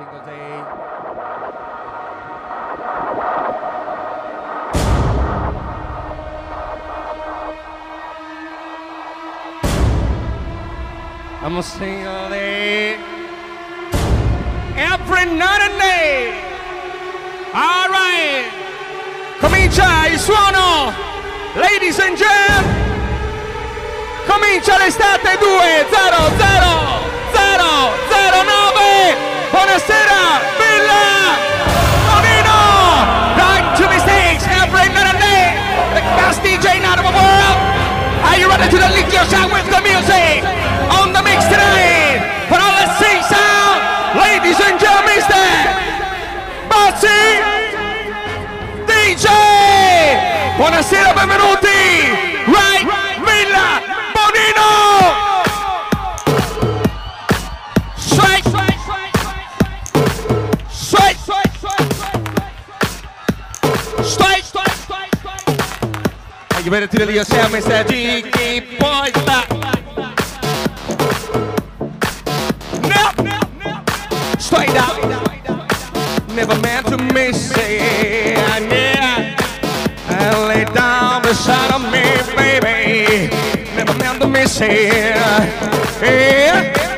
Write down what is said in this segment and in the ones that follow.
single day. I'm a single day. Every night and day. All right. Comincia il suono. Ladies and gentlemen. Comincia l'estate 2 0 0 0 0 9. Buonasera, Villa Bonino. Right to mistakes every and day. The best DJ in the world. Are you ready to lick yourself with the music? On the mix tonight. For all the sing sound. Ladies and gentlemen, Mr. DJ. Buonasera, benvenuti. Ready to do yourself, Mr. Jiggy Boy? No, straight up. Never meant to miss it. Yeah. And lay down beside of me, baby. Never meant to miss it. Yeah.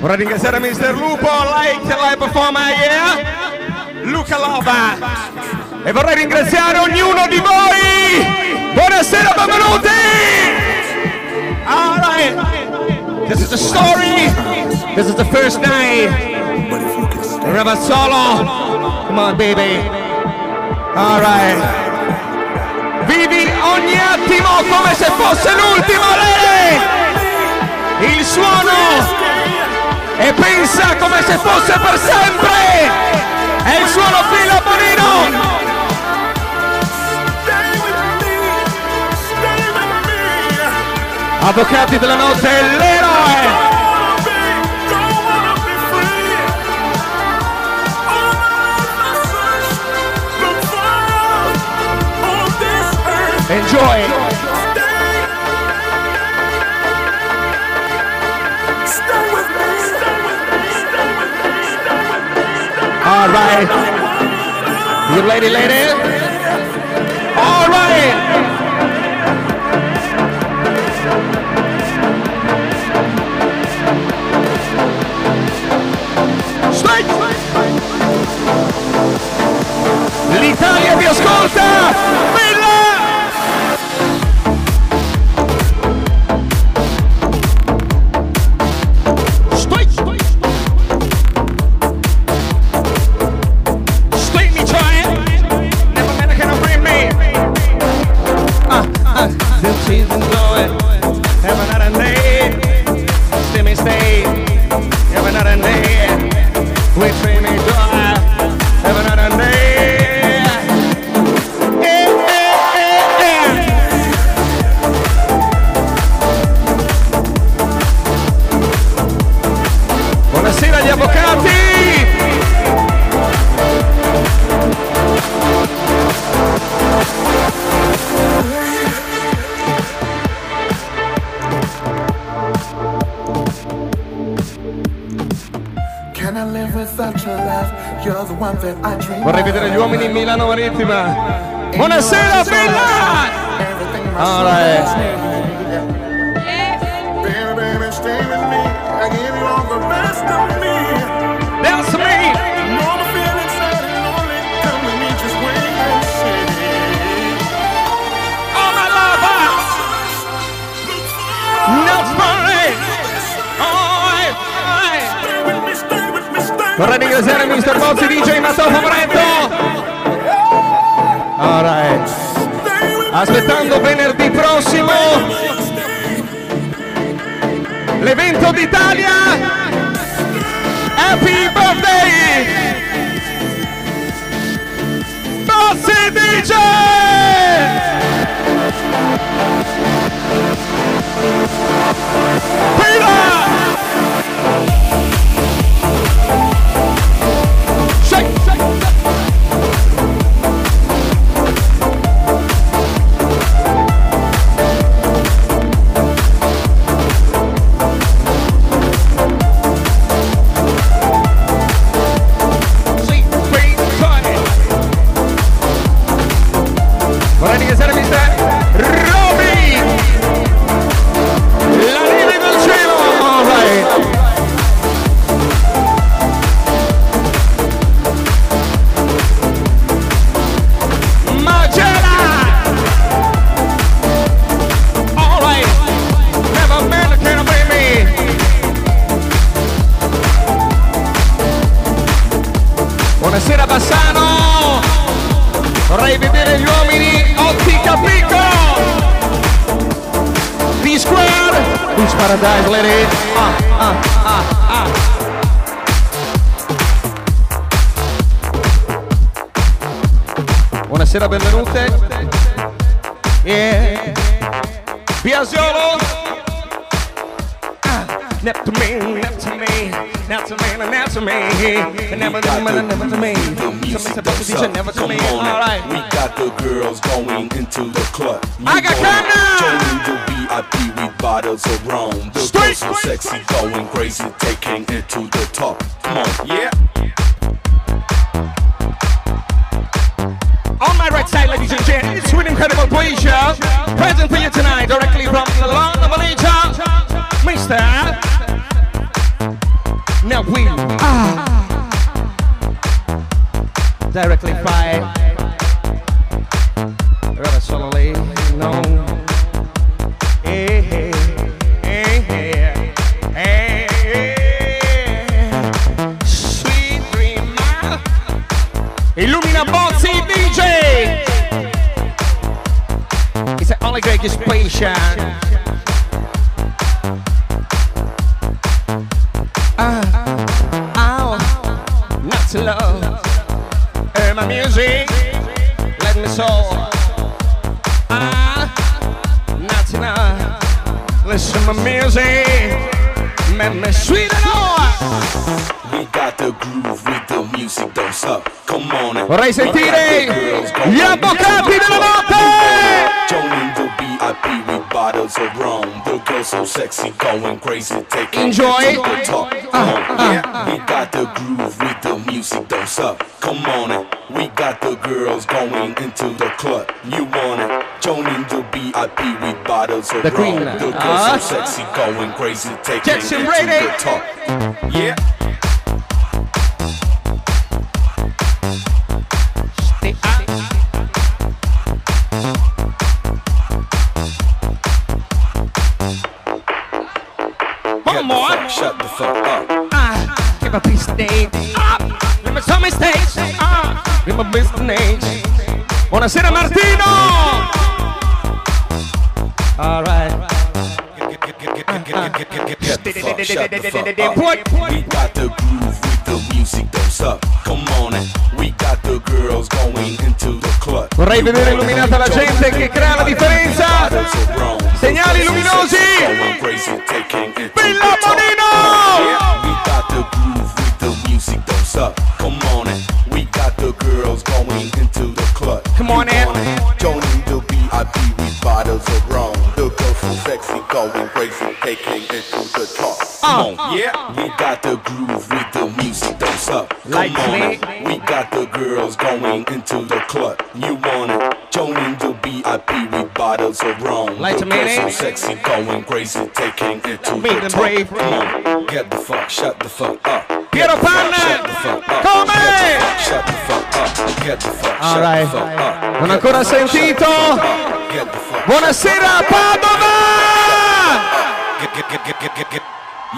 Vorrei ringraziare Mr. Lupo, Light, live performer, yeah? Luca Lova. E vorrei ringraziare ognuno di voi. Buonasera, benvenuti! Alright This is the story. This is the first night. Remember solo. Come on baby. Alright Vivi ogni attimo come se fosse l'ultimo lei Il suono E pensa come se fosse per sempre È il suono Fila Bonino Avvocati della notte, l'eroe! Enjoy! All right. You lady, lady. All right. Straight. L'Italia vi ascolta! Buonasera, Finland! All right. That's me. All my lovers, not worry. Vorrei ringraziare Mr. Bozzi, DJ Matteo Favorente Alright. Aspettando venerdì prossimo l'evento d'Italia. Happy birthday! Bozzi DJ! Pila! The girls going into the club. You I got wanna Ghana! Join the VIP with bottles of rum. The Straight, girls so straight. sexy, going crazy, taking it to the top. Come on, yeah. On my right side, ladies and gentlemen, it's with incredible pleasure. Present for you tonight, directly from the land of Malaysia, Mr. Now we are directly by DJ. It's an great inspiration. Ah, not. Hear my music, let me soar. My music, make me sweet and all. We got the groove with the music, don't stop. Come on, Vorrei sentire gli avvocati della of rum. The girls so sexy, going crazy, taking Enjoy. it to the top. Uh, Come on, uh, uh. yeah. We got the groove with the music, don't stop. Come on, and we got the girls going into the club. You want it? Joining the VIP with bottles of The rum. queen. The girls Ah. so uh-huh. sexy, going crazy, taking Jackson it Brady. to the top. Yeah. One shut the fuck up. Ah, give a piece stage. Up. Give me some stage. Ah, give a piece stage. Buonasera Martino. All right. Up. We got the groove with the music, don't stop. Come on, and we got the girls going into the club. Vorrei vedere illuminata la gente che crea la differenza. Segnali luminosi. Villa Bonino. We got the groove with the music, don't stop. Come on, in. we got the girls going into the club. Come on, in. Ed. want it? Joining the VIP with bottles of rum. The girls so sexy, going crazy, taking it to the top. Come uh. on, yeah. We got the groove with the music, don't stop. Come on, we got the girls going into the club. You want it? Joining the VIP with bottles of rum. Like the girls so sexy, going crazy, taking it to the the top. brave. Come on, get the fuck, shut the fuck up. Get the fuck, Shut the fuck up. Come on. Shut the fuck up. Get the fuck, All shut the fuck up. Non ancora the fuck, shut the sentito. fuck up. Get the fuck, Buonasera Padova.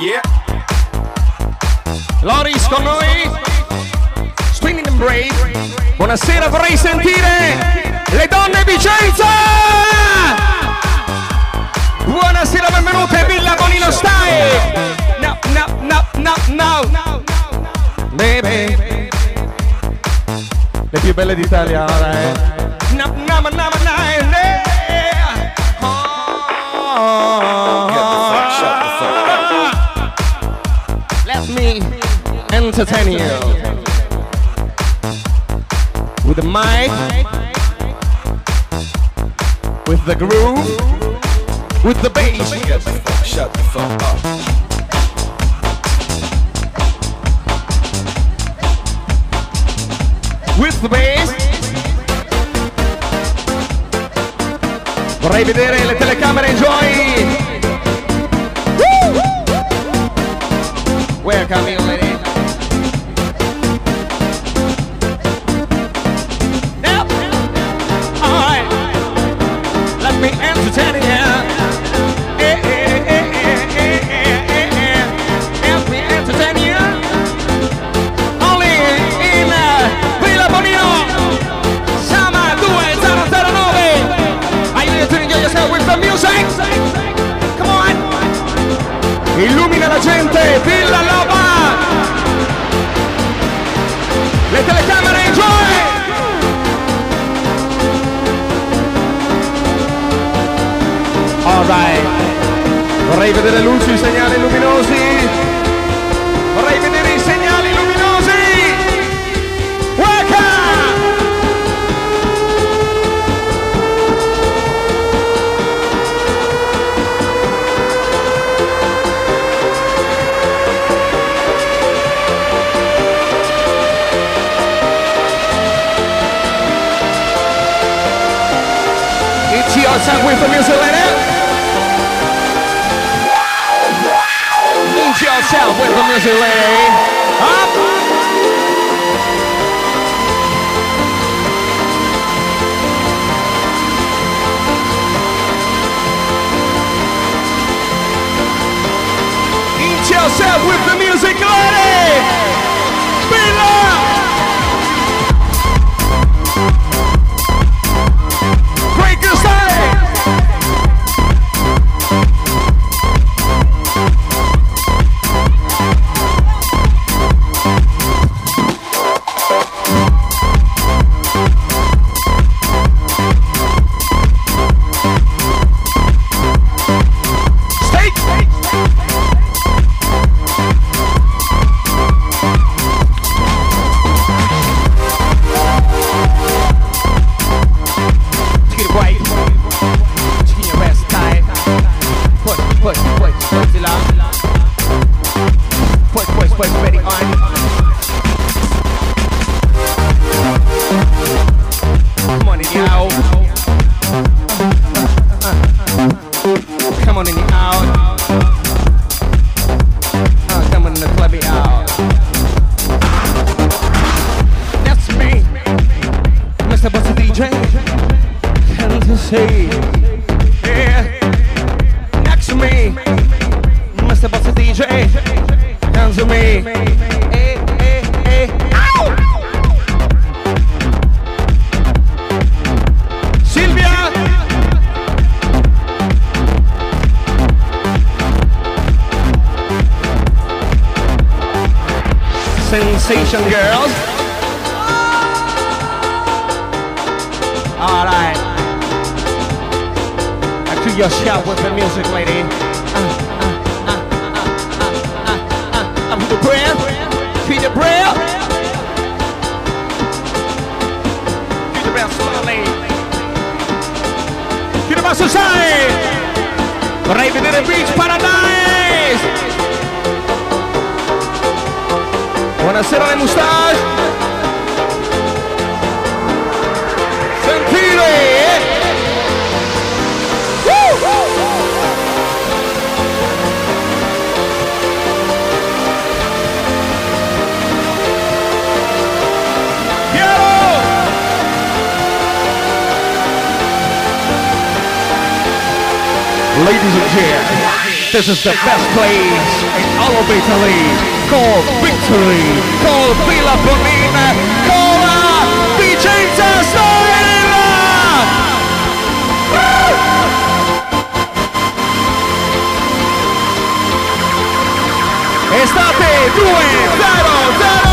Yeah. Loris con noi. Spinning and Brave. Buonasera, vorrei sentire le donne Vicenza! Buonasera, benvenute Villa Bonino Style! No, no, no, no, no! Baby! Le più belle d'Italia, ora, eh! No, no, no, no, entertain you with the mic, with the groove, with the bass. Get the fuck, shut the fuck up. with the bass. Vorrei vedere le telecamere enjoy. Welcome you gente Villa Loba Le telecamere enjoy Alright Vorrei vedere luci, segnali luminosi Your time with the music lady. It's yourself with the music lady. Up! Eat yourself with the music lady. ladies and gents. This is the best place in all of Italy called Victory, called Villa Bonina, called Vicenza Storiella! Estate 2 0 0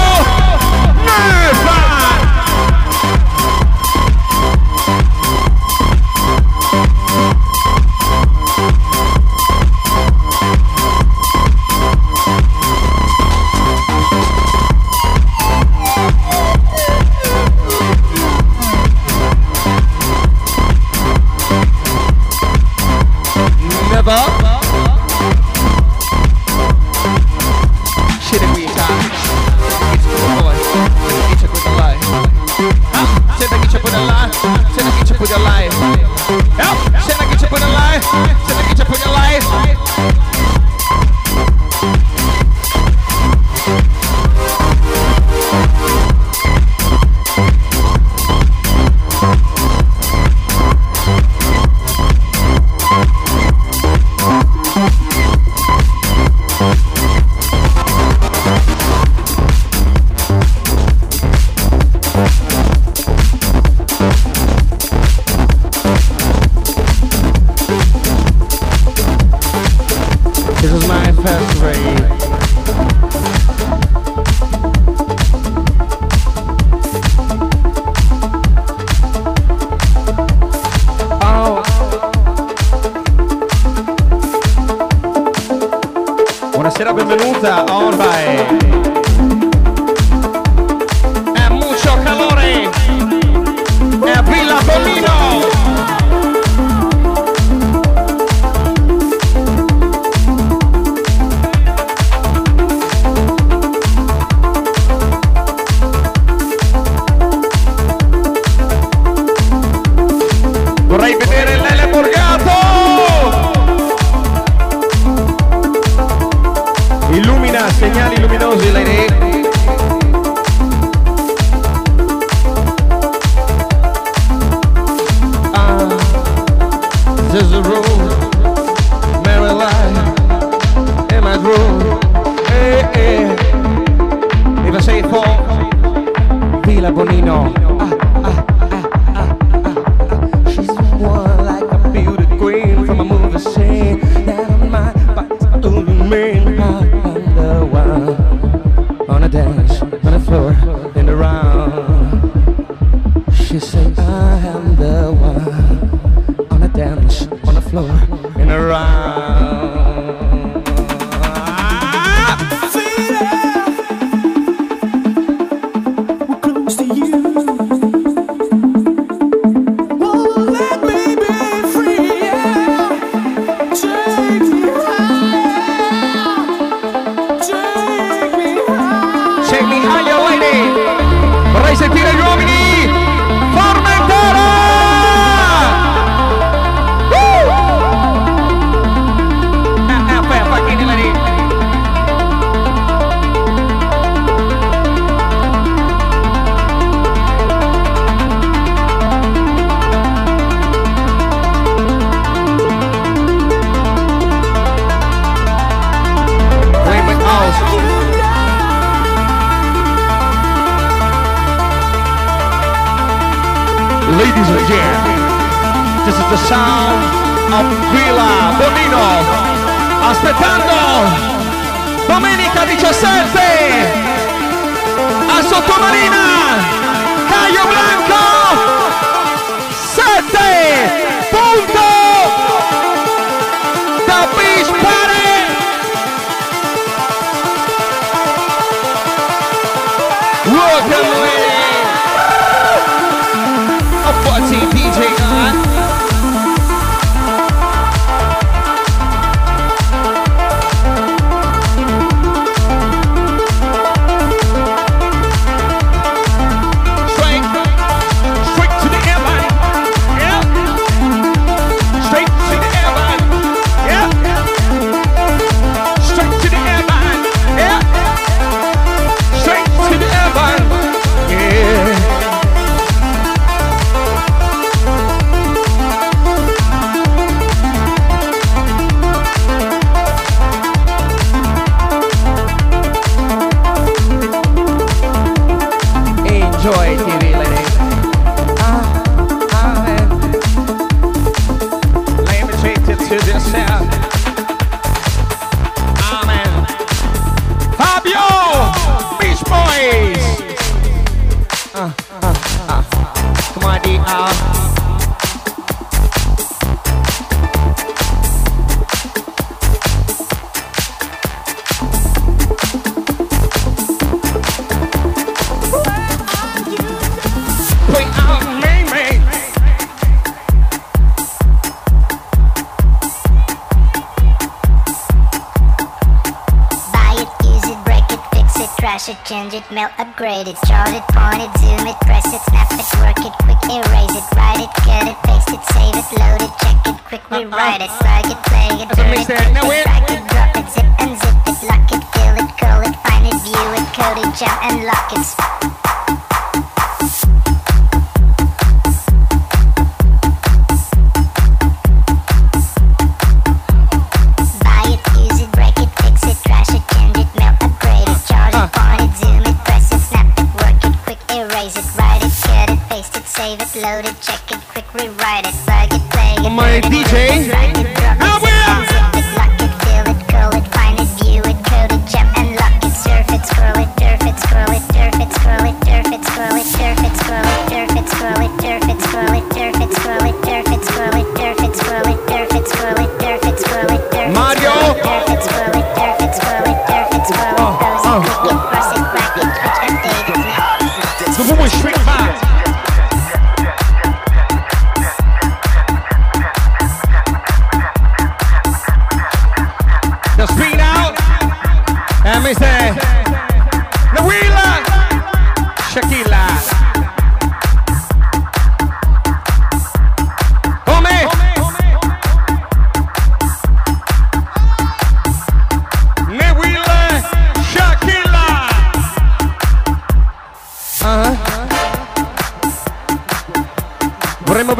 Segnali luminosi, Lady.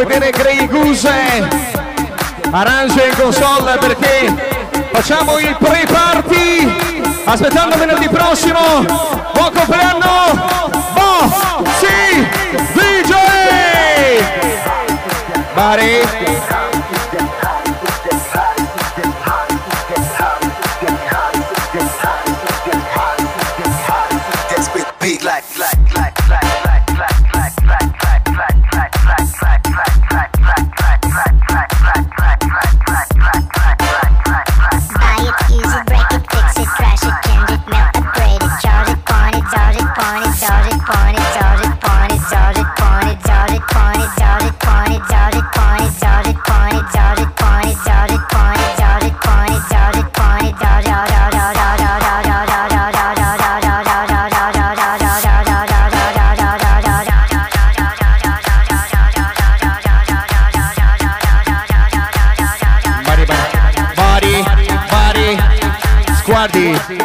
vedere Grey Goose. Arrangio in console perché facciamo il pre-party. Aspettando venerdì prossimo. Buon compleanno. Boss sì, DJ Bari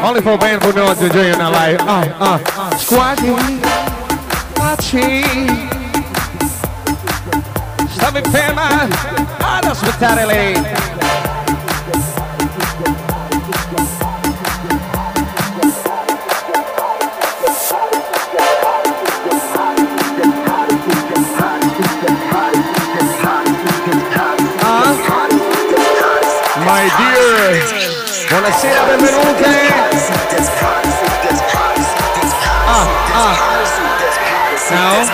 Only for band who knows the dream their like uh uh. Squatting watching Stop it pema uh, ad ospitality uh-huh. My dear, buonasera, benvenuti! now.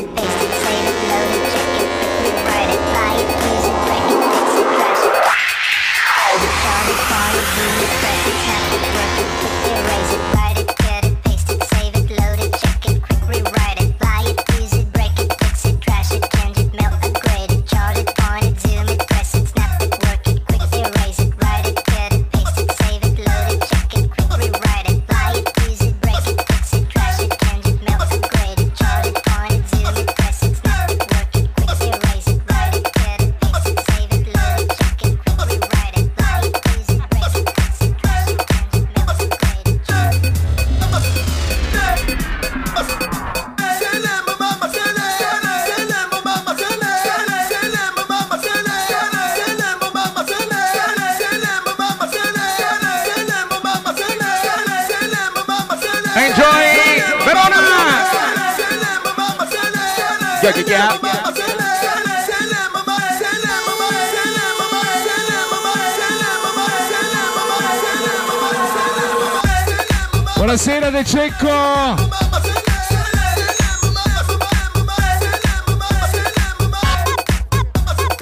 Buonasera De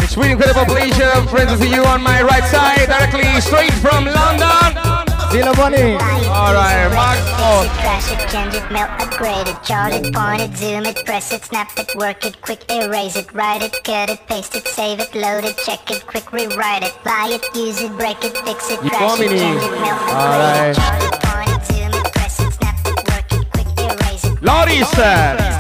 It's really incredible pleasure, friends, to you on my right side, directly straight from London. Dilo Bonnie. All right, Mark. Fix it, crash it, change it, melt, upgrade it, chart it, point it, zoom it, press it, snap it, work it, quick erase it, write it, cut it, paste it, save it, load it, check it, quick rewrite it, buy it, use it, break it, fix it, crash it, Yomini. change it, melt, upgrade it, chart it, erase it,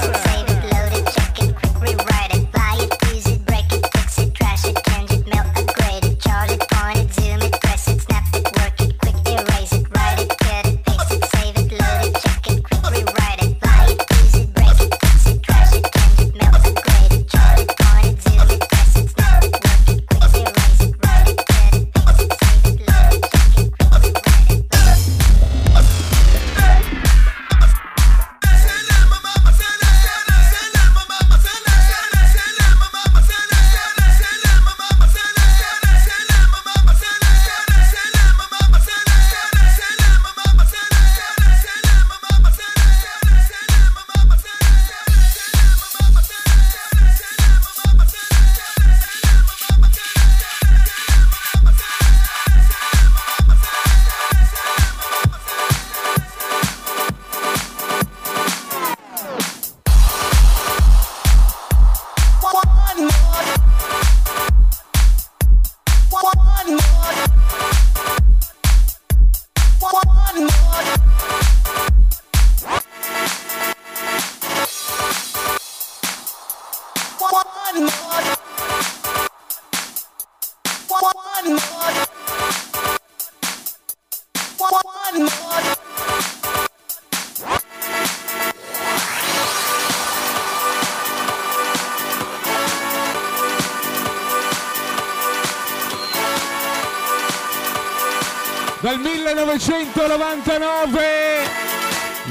1999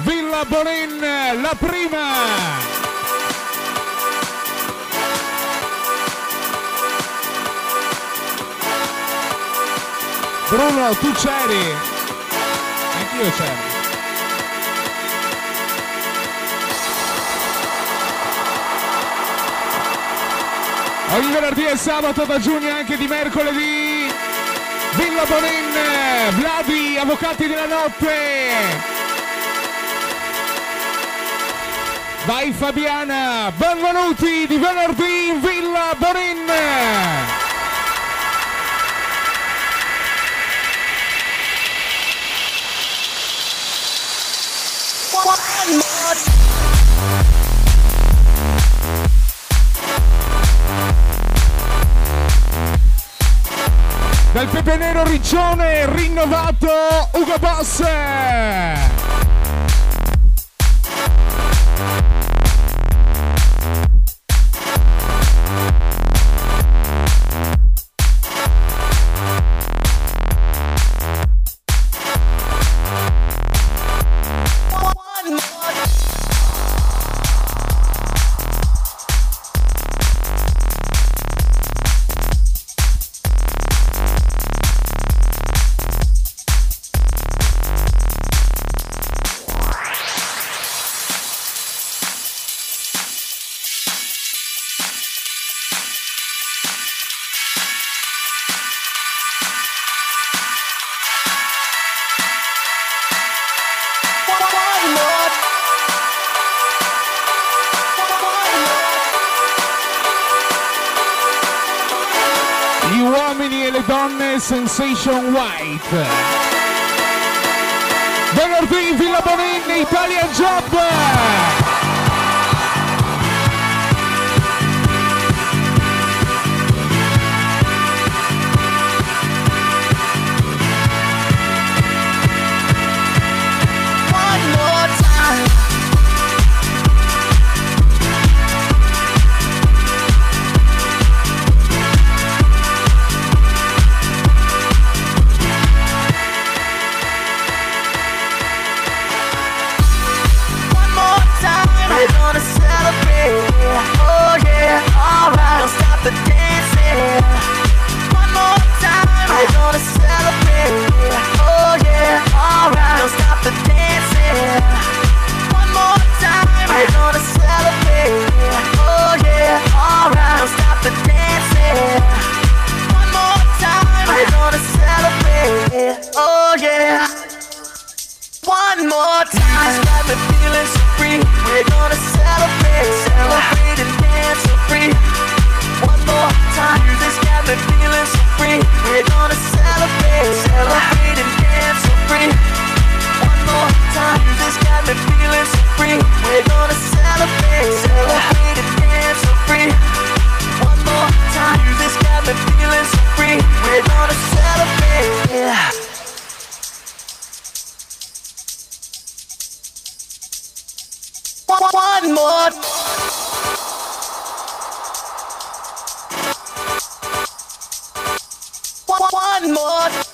Villa Bonin, la prima. Bruno, tu c'eri. Anch'io c'ero. Ogni venerdì e sabato da giugno e anche di mercoledì. Villa Bonin, Vladi, Avvocati della Notte. Vai Fabiana, benvenuti di venerdì in Villa Bonin. Montenero Riccione, rinnovato Ugo Boss. Sensation White. Venerdì Villa Bonin Italian Job. One- more.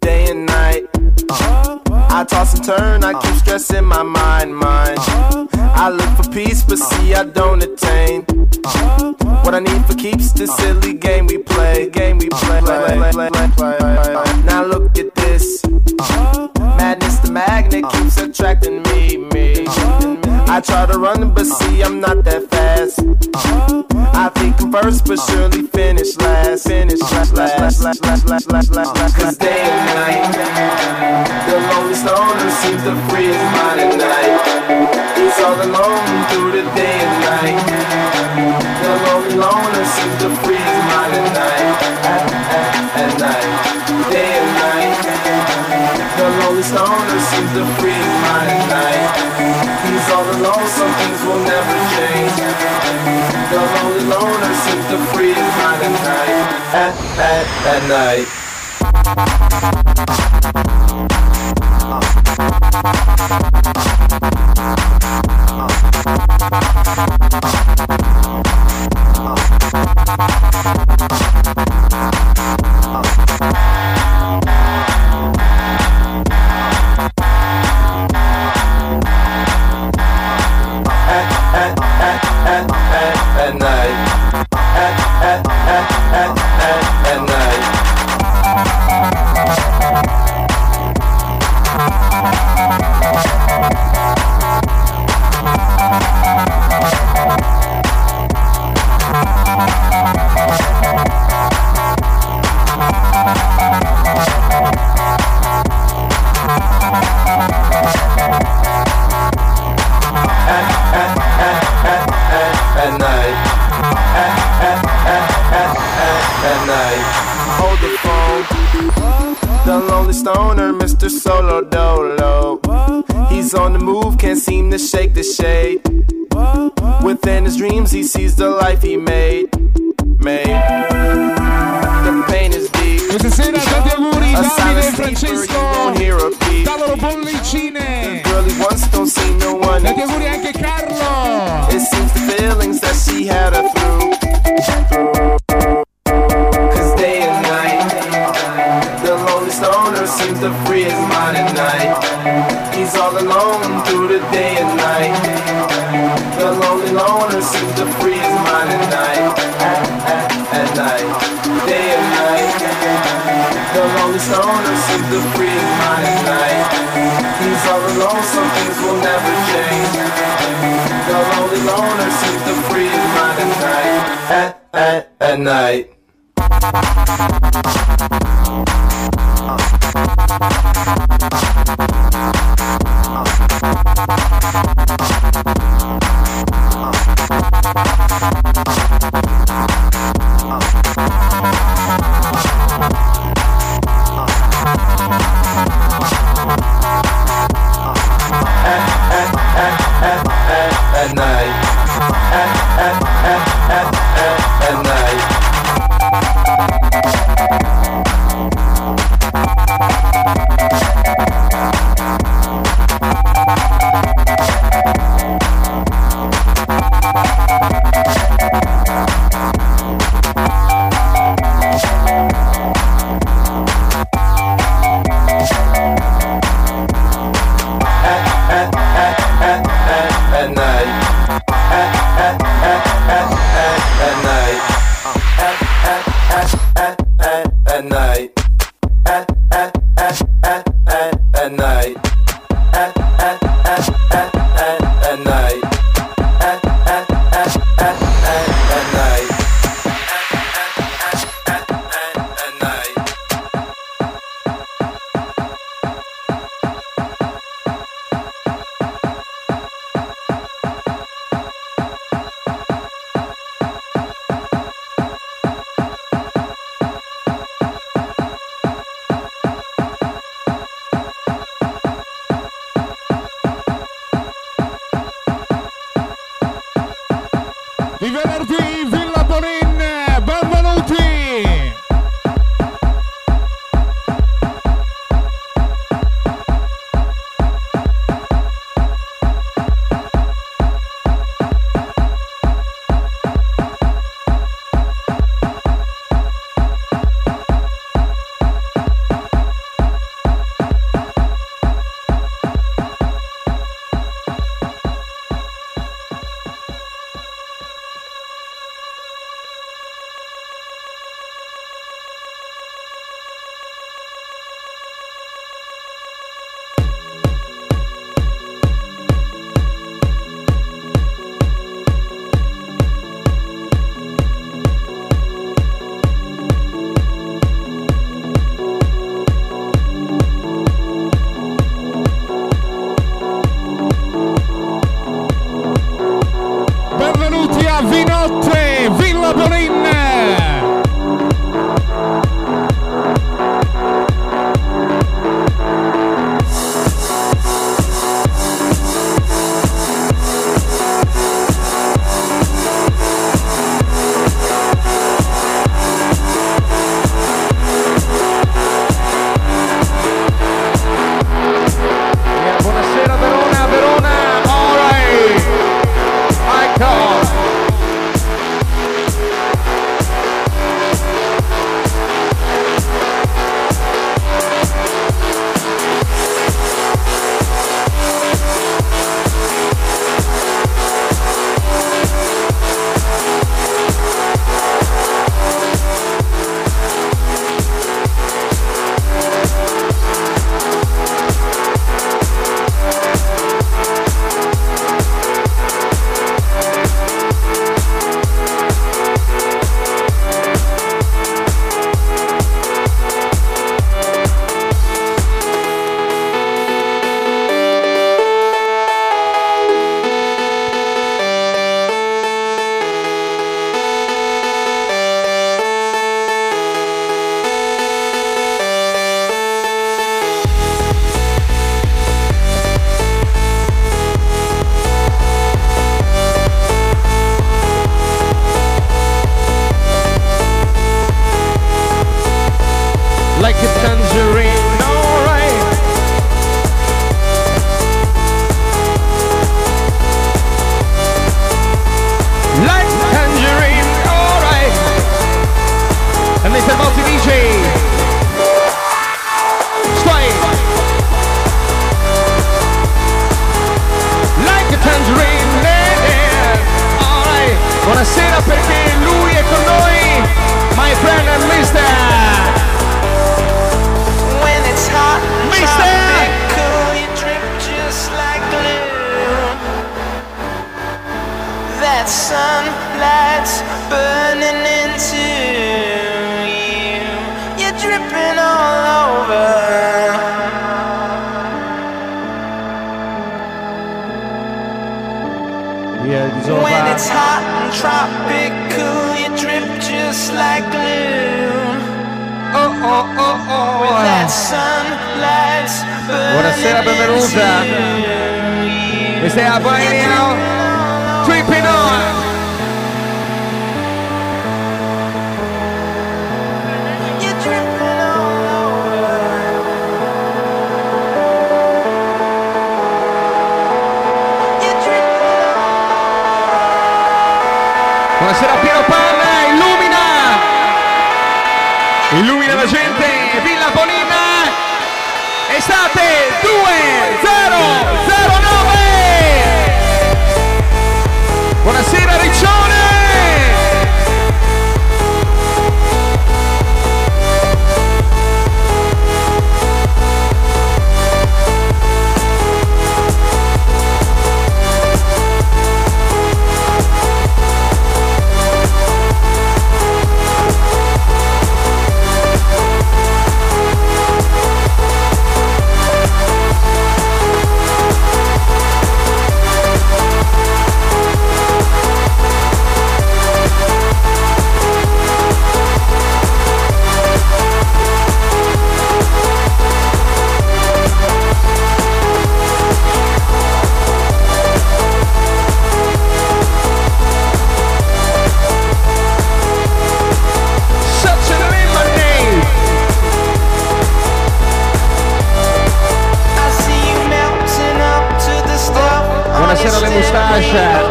Day and night. I toss and turn, I keep stressing my mind, mind. I look for peace, but see I don't attain. What I need for keeps the silly game we play, game we play. I try to run, but see I'm not that fast. I think I'm first, but surely finish last. Finish last, last, last, last, last, last, last, last. Cause day and night, the lonely stoner seems to free his mind at night. He's all alone The lonely seems to free his mind at night. He's all alone, some things will never change. The lonely loner seems to free his mind at night. At, at, at night. At, at, night. At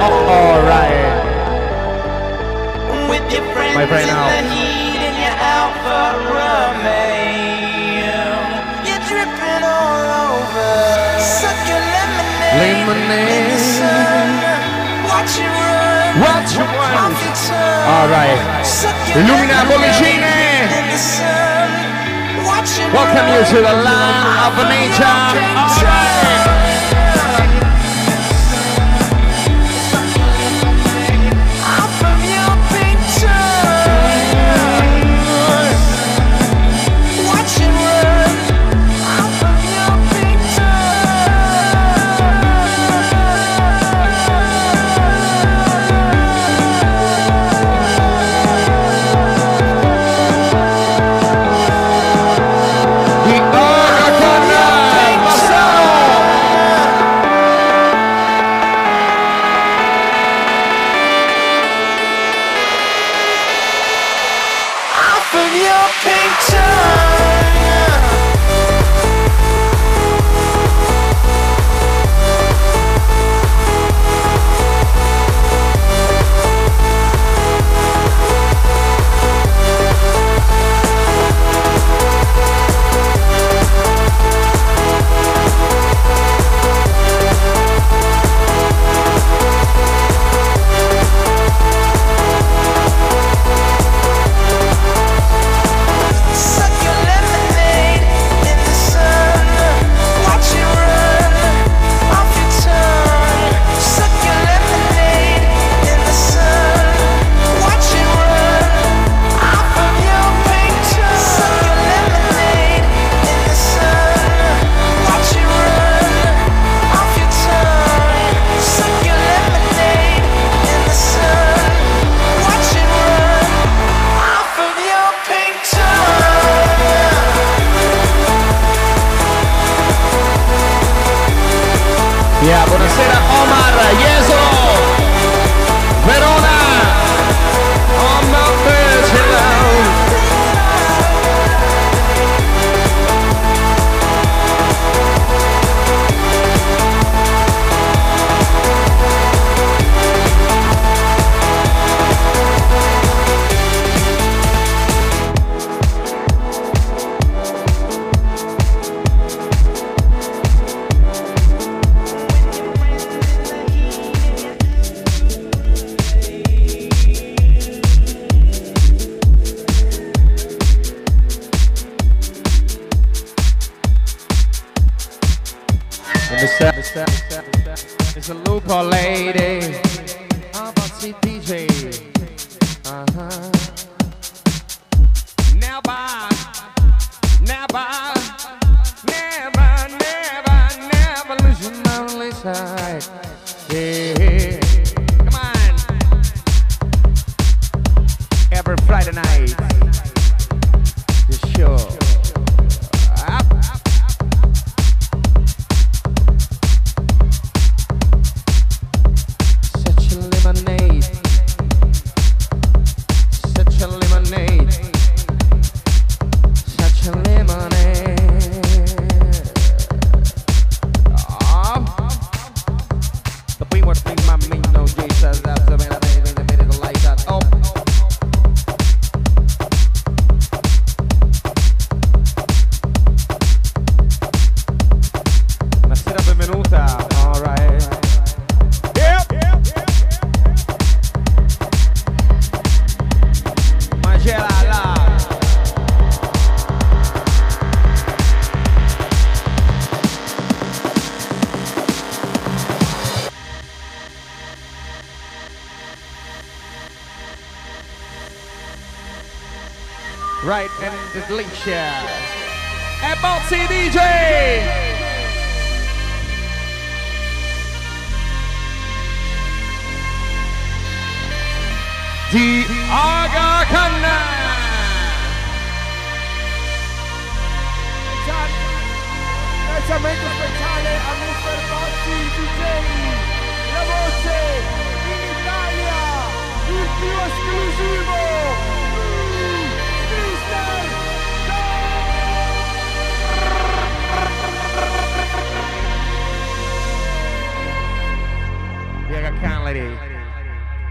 mustache. Oh, alright. My brain out. Lemonade. What you want? Alright. Illumina bollicine. Welcome you to the land of nature. Alright.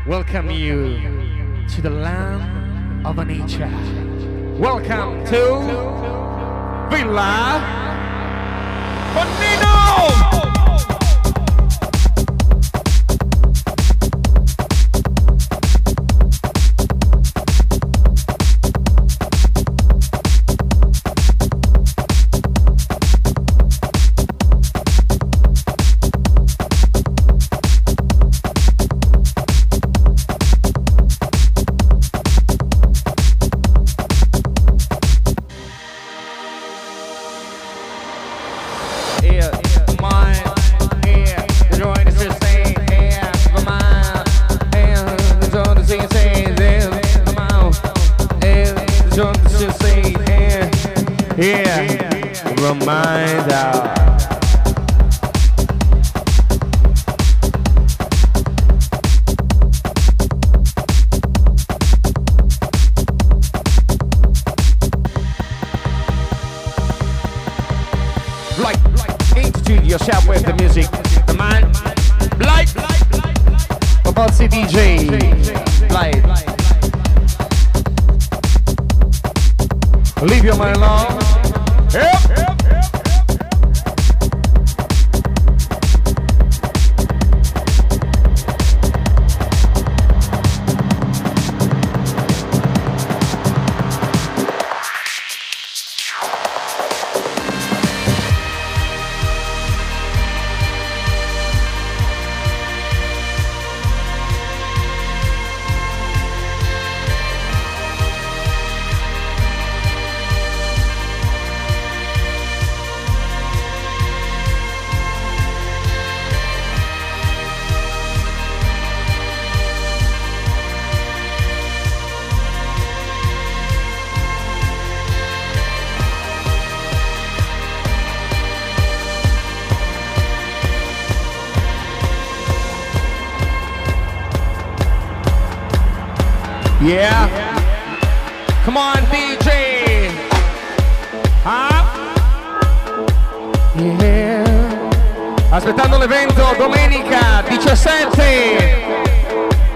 welcome you to the land of nature. Welcome to Villa Bonino.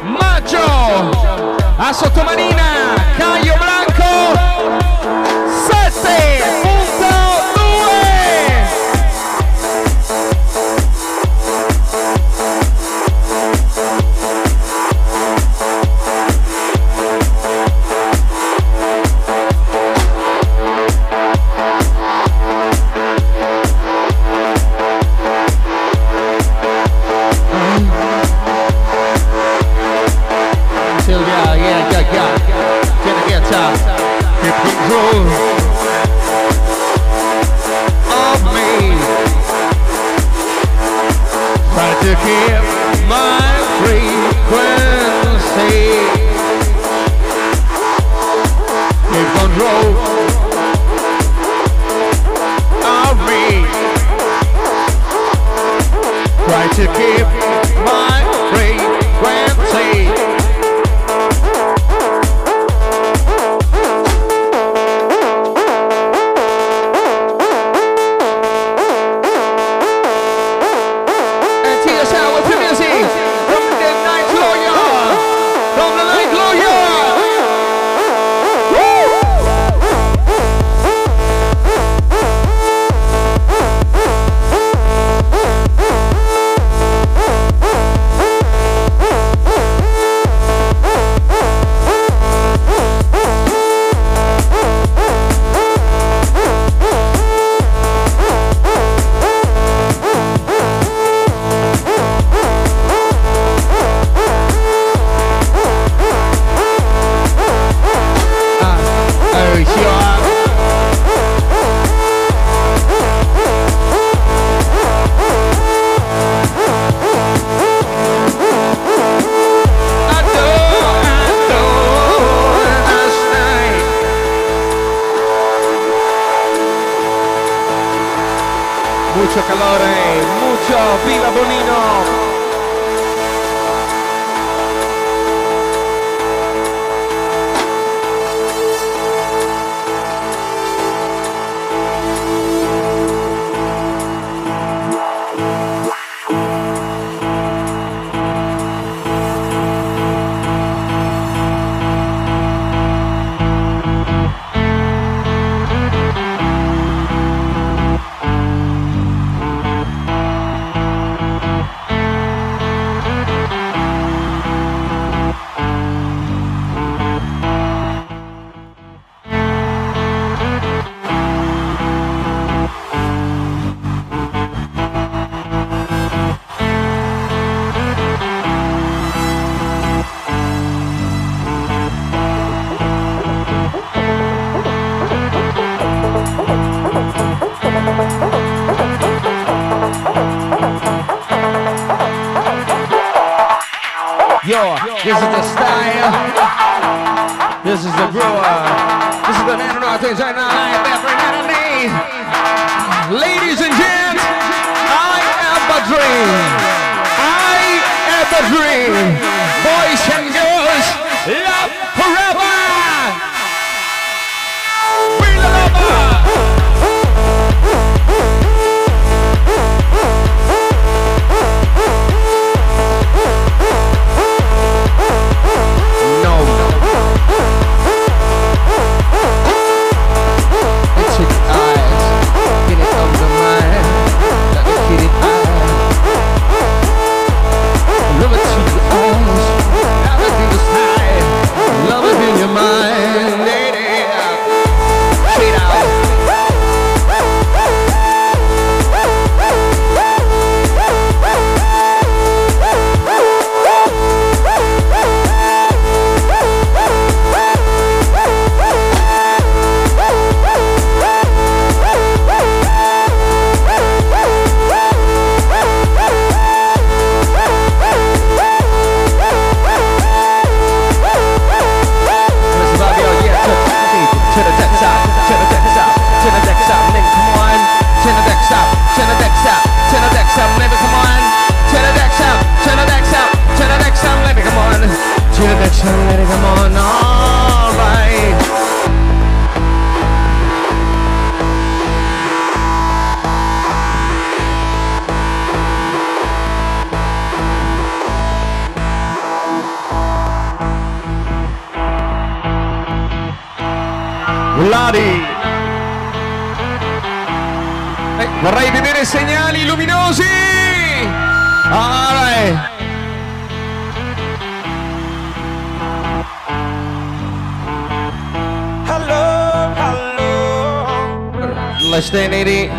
Maggio. A Sottomarina Cagliari. Vladi Eh, vorrei vedere segnali luminosi. allora right. Hello, hello. Let's stay needy.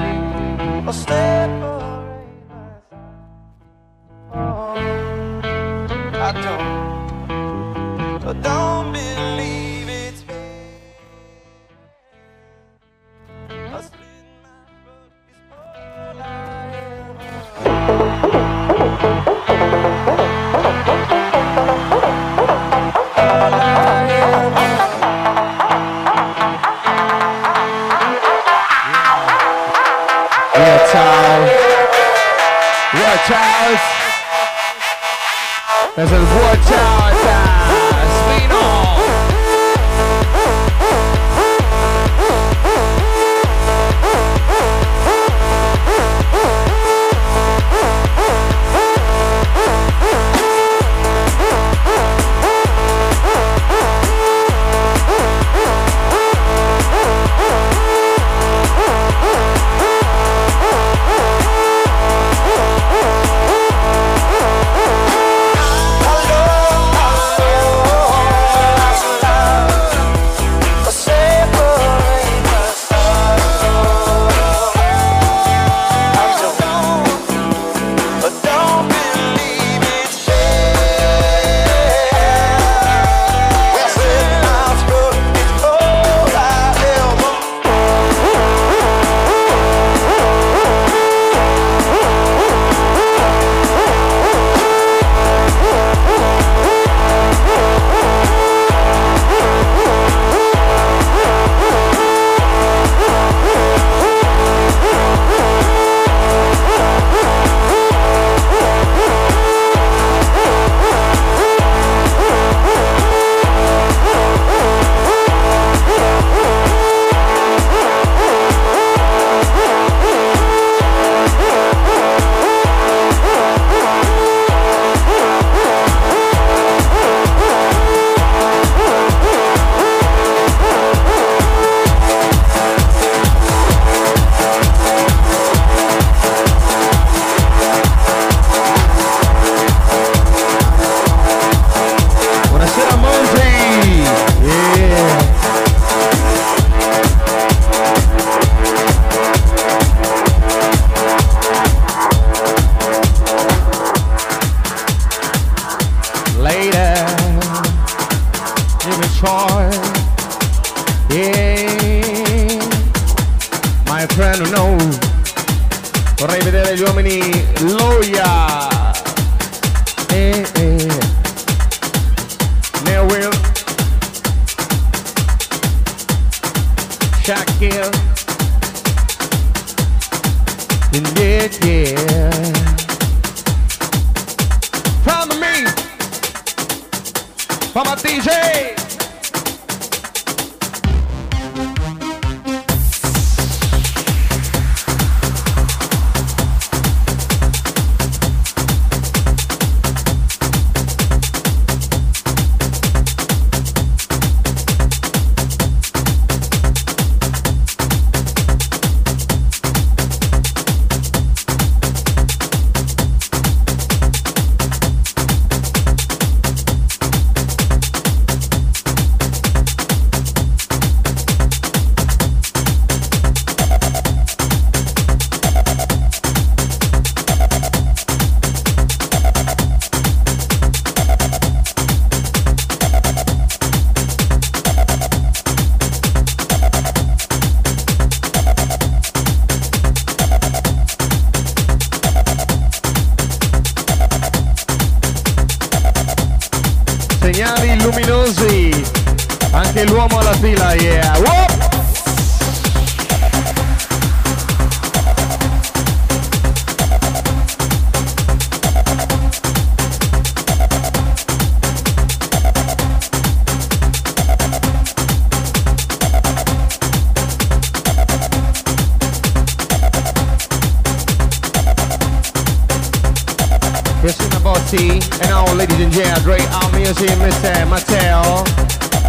And all ladies and gentlemen, our music, Mr. Matteo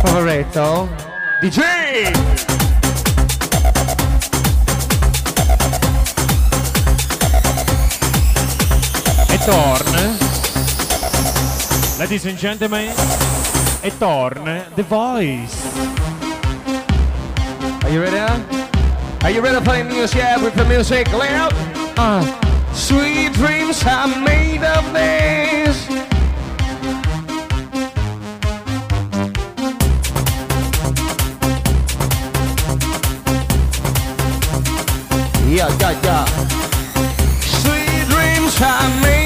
Favoretto, DJ. E torn. Ladies and gentlemen, e torn The Voice. Are you ready? Are you ready to play music? With the music loud. Uh, sweet dreams are made of this. Yeah, yeah, yeah. Sweet dreams are made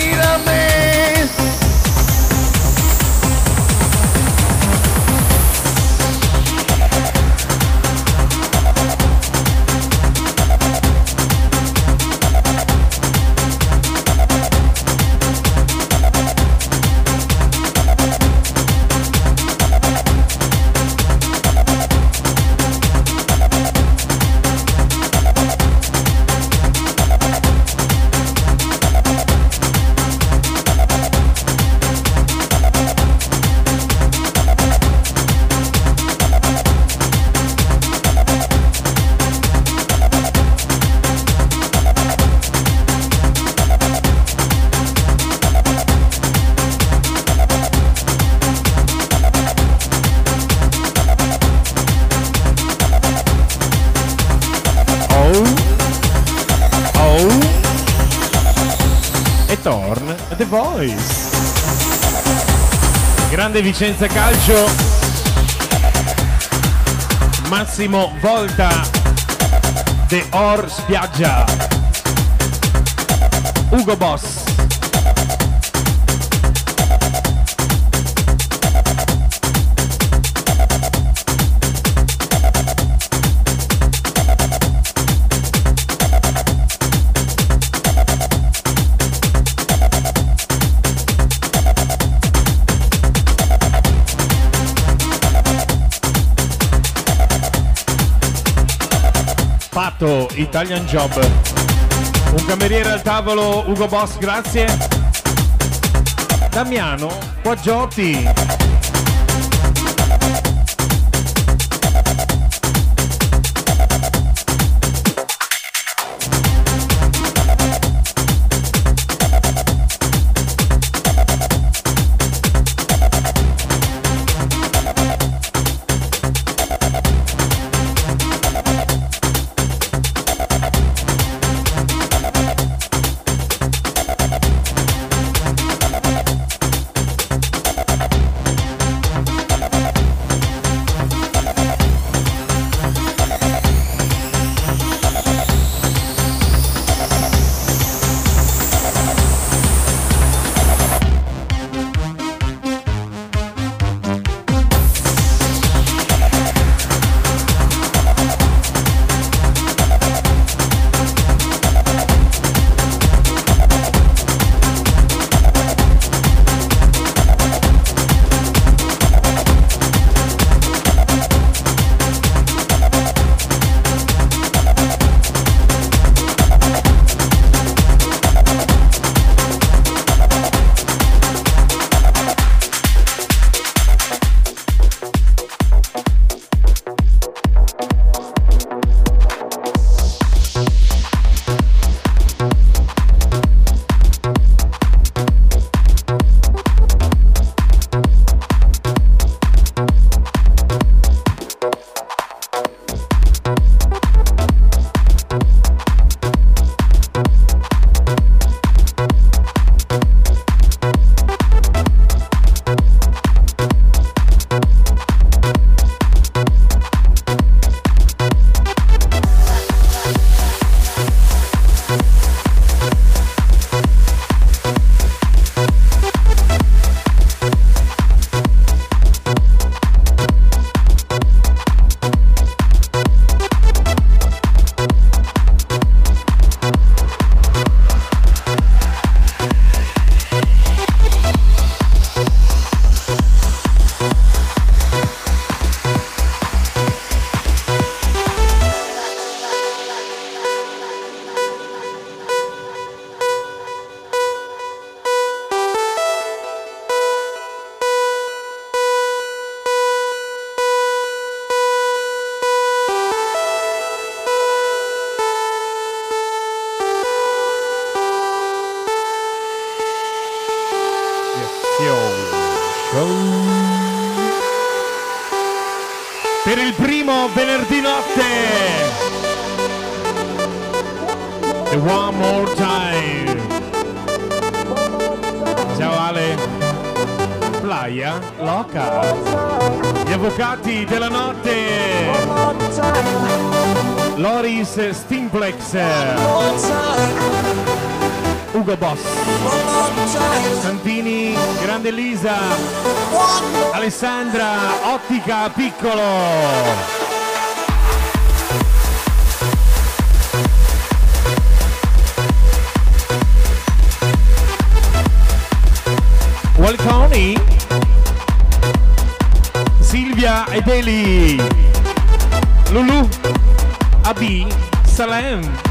Vicenza Calcio. Massimo Volta. The Or Spiaggia. Ugo Boss. Fatto Italian Job. Un cameriere al tavolo, Ugo Boss, grazie. Damiano Quaggiotti. Loca. Gli avvocati della notte. Loris Stimplex. Ugo Boss. Santini, Grande Elisa. Alessandra, Ottica Piccolo. Eli, Lulu, Abi, Salem.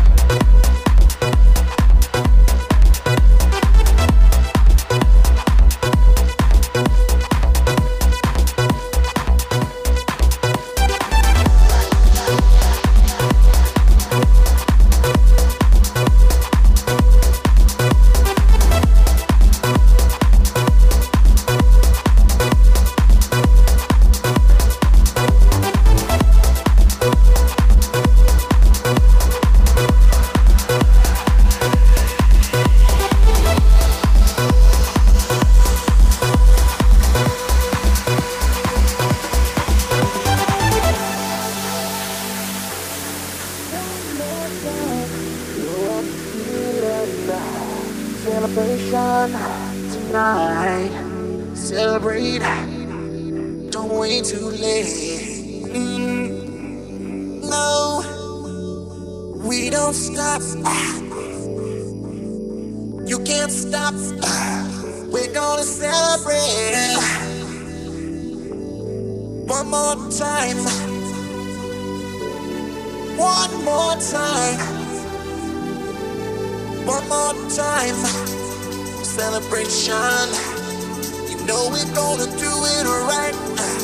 Know we're gonna do it right uh,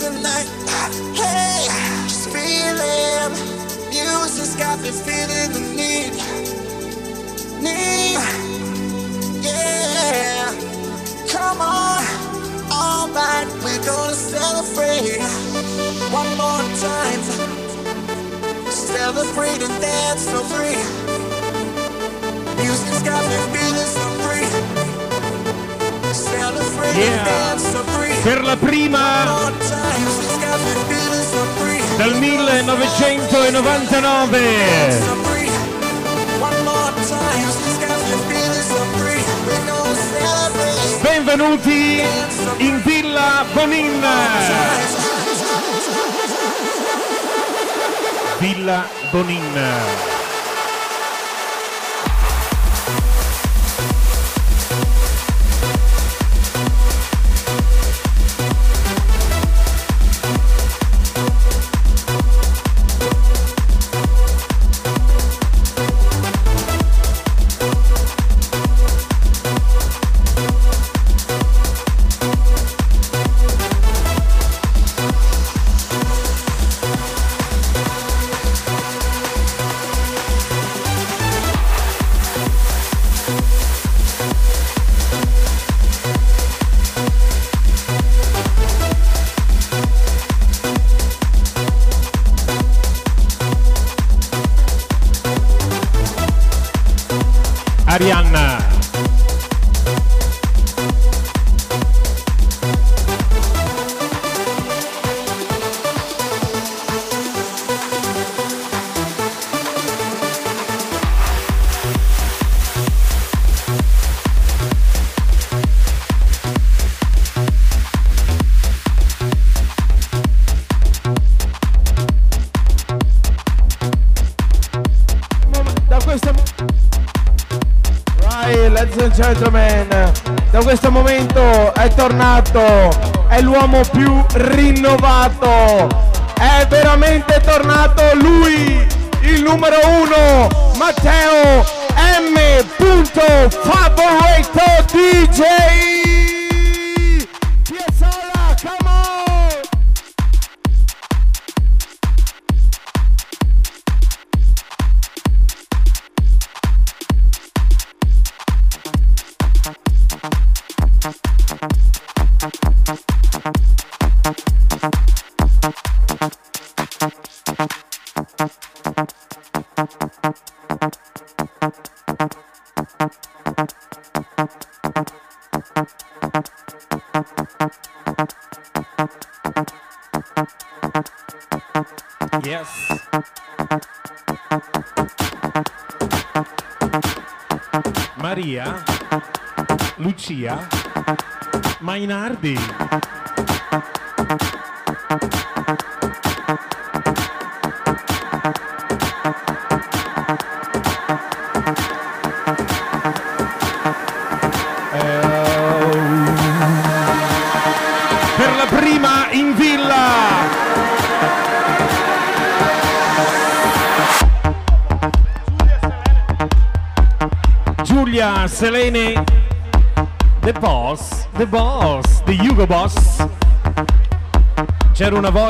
tonight. Uh, hey, just feeling. Music's got me feeling the need. Need. Yeah. Come on. All right, we're gonna celebrate. One more time. Celebrate and dance so free. Music's got me feeling Yeah. Per la prima dal 1999. Benvenuti in Villa Bonin. Villa Bonin. nuestro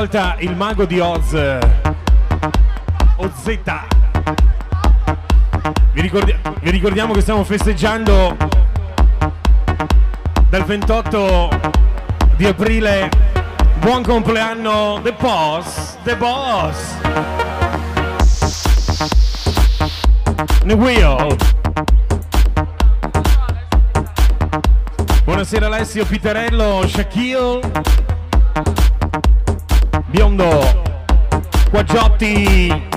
volta il mago di Oz OZ vi, ricordi- vi ricordiamo che stiamo festeggiando dal 28 di aprile buon compleanno The Boss The Boss. The Wheel Buonasera Alessio Piterello, Shaquille, Biondo, Quaggiotti,